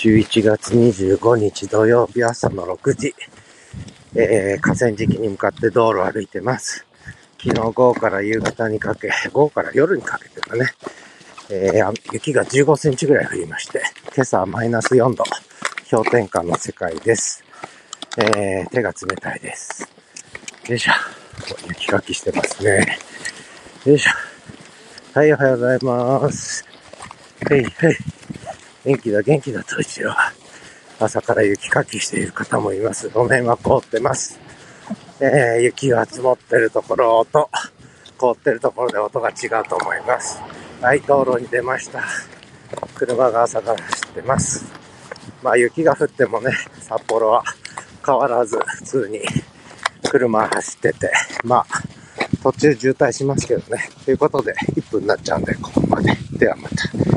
11月25日土曜日朝の6時、えー、河川敷に向かって道路を歩いてます。昨日午後から夕方にかけ、午後から夜にかけてかね、えー、雪が15センチぐらい降りまして、今朝はマイナス4度、氷点下の世界です。えー、手が冷たいです。よいしょ。雪かきしてますね。よいしょ。はい、おはようございます。はい、はい。元気だ、元気だと一応。朝から雪かきしている方もいます。路面は凍ってます。えー、雪が積もってるところと、凍ってるところで音が違うと思います。はい、道路に出ました。車が朝から走ってます。まあ雪が降ってもね、札幌は変わらず普通に車走ってて、まあ途中渋滞しますけどね。ということで1分になっちゃうんで、ここまで。ではまた。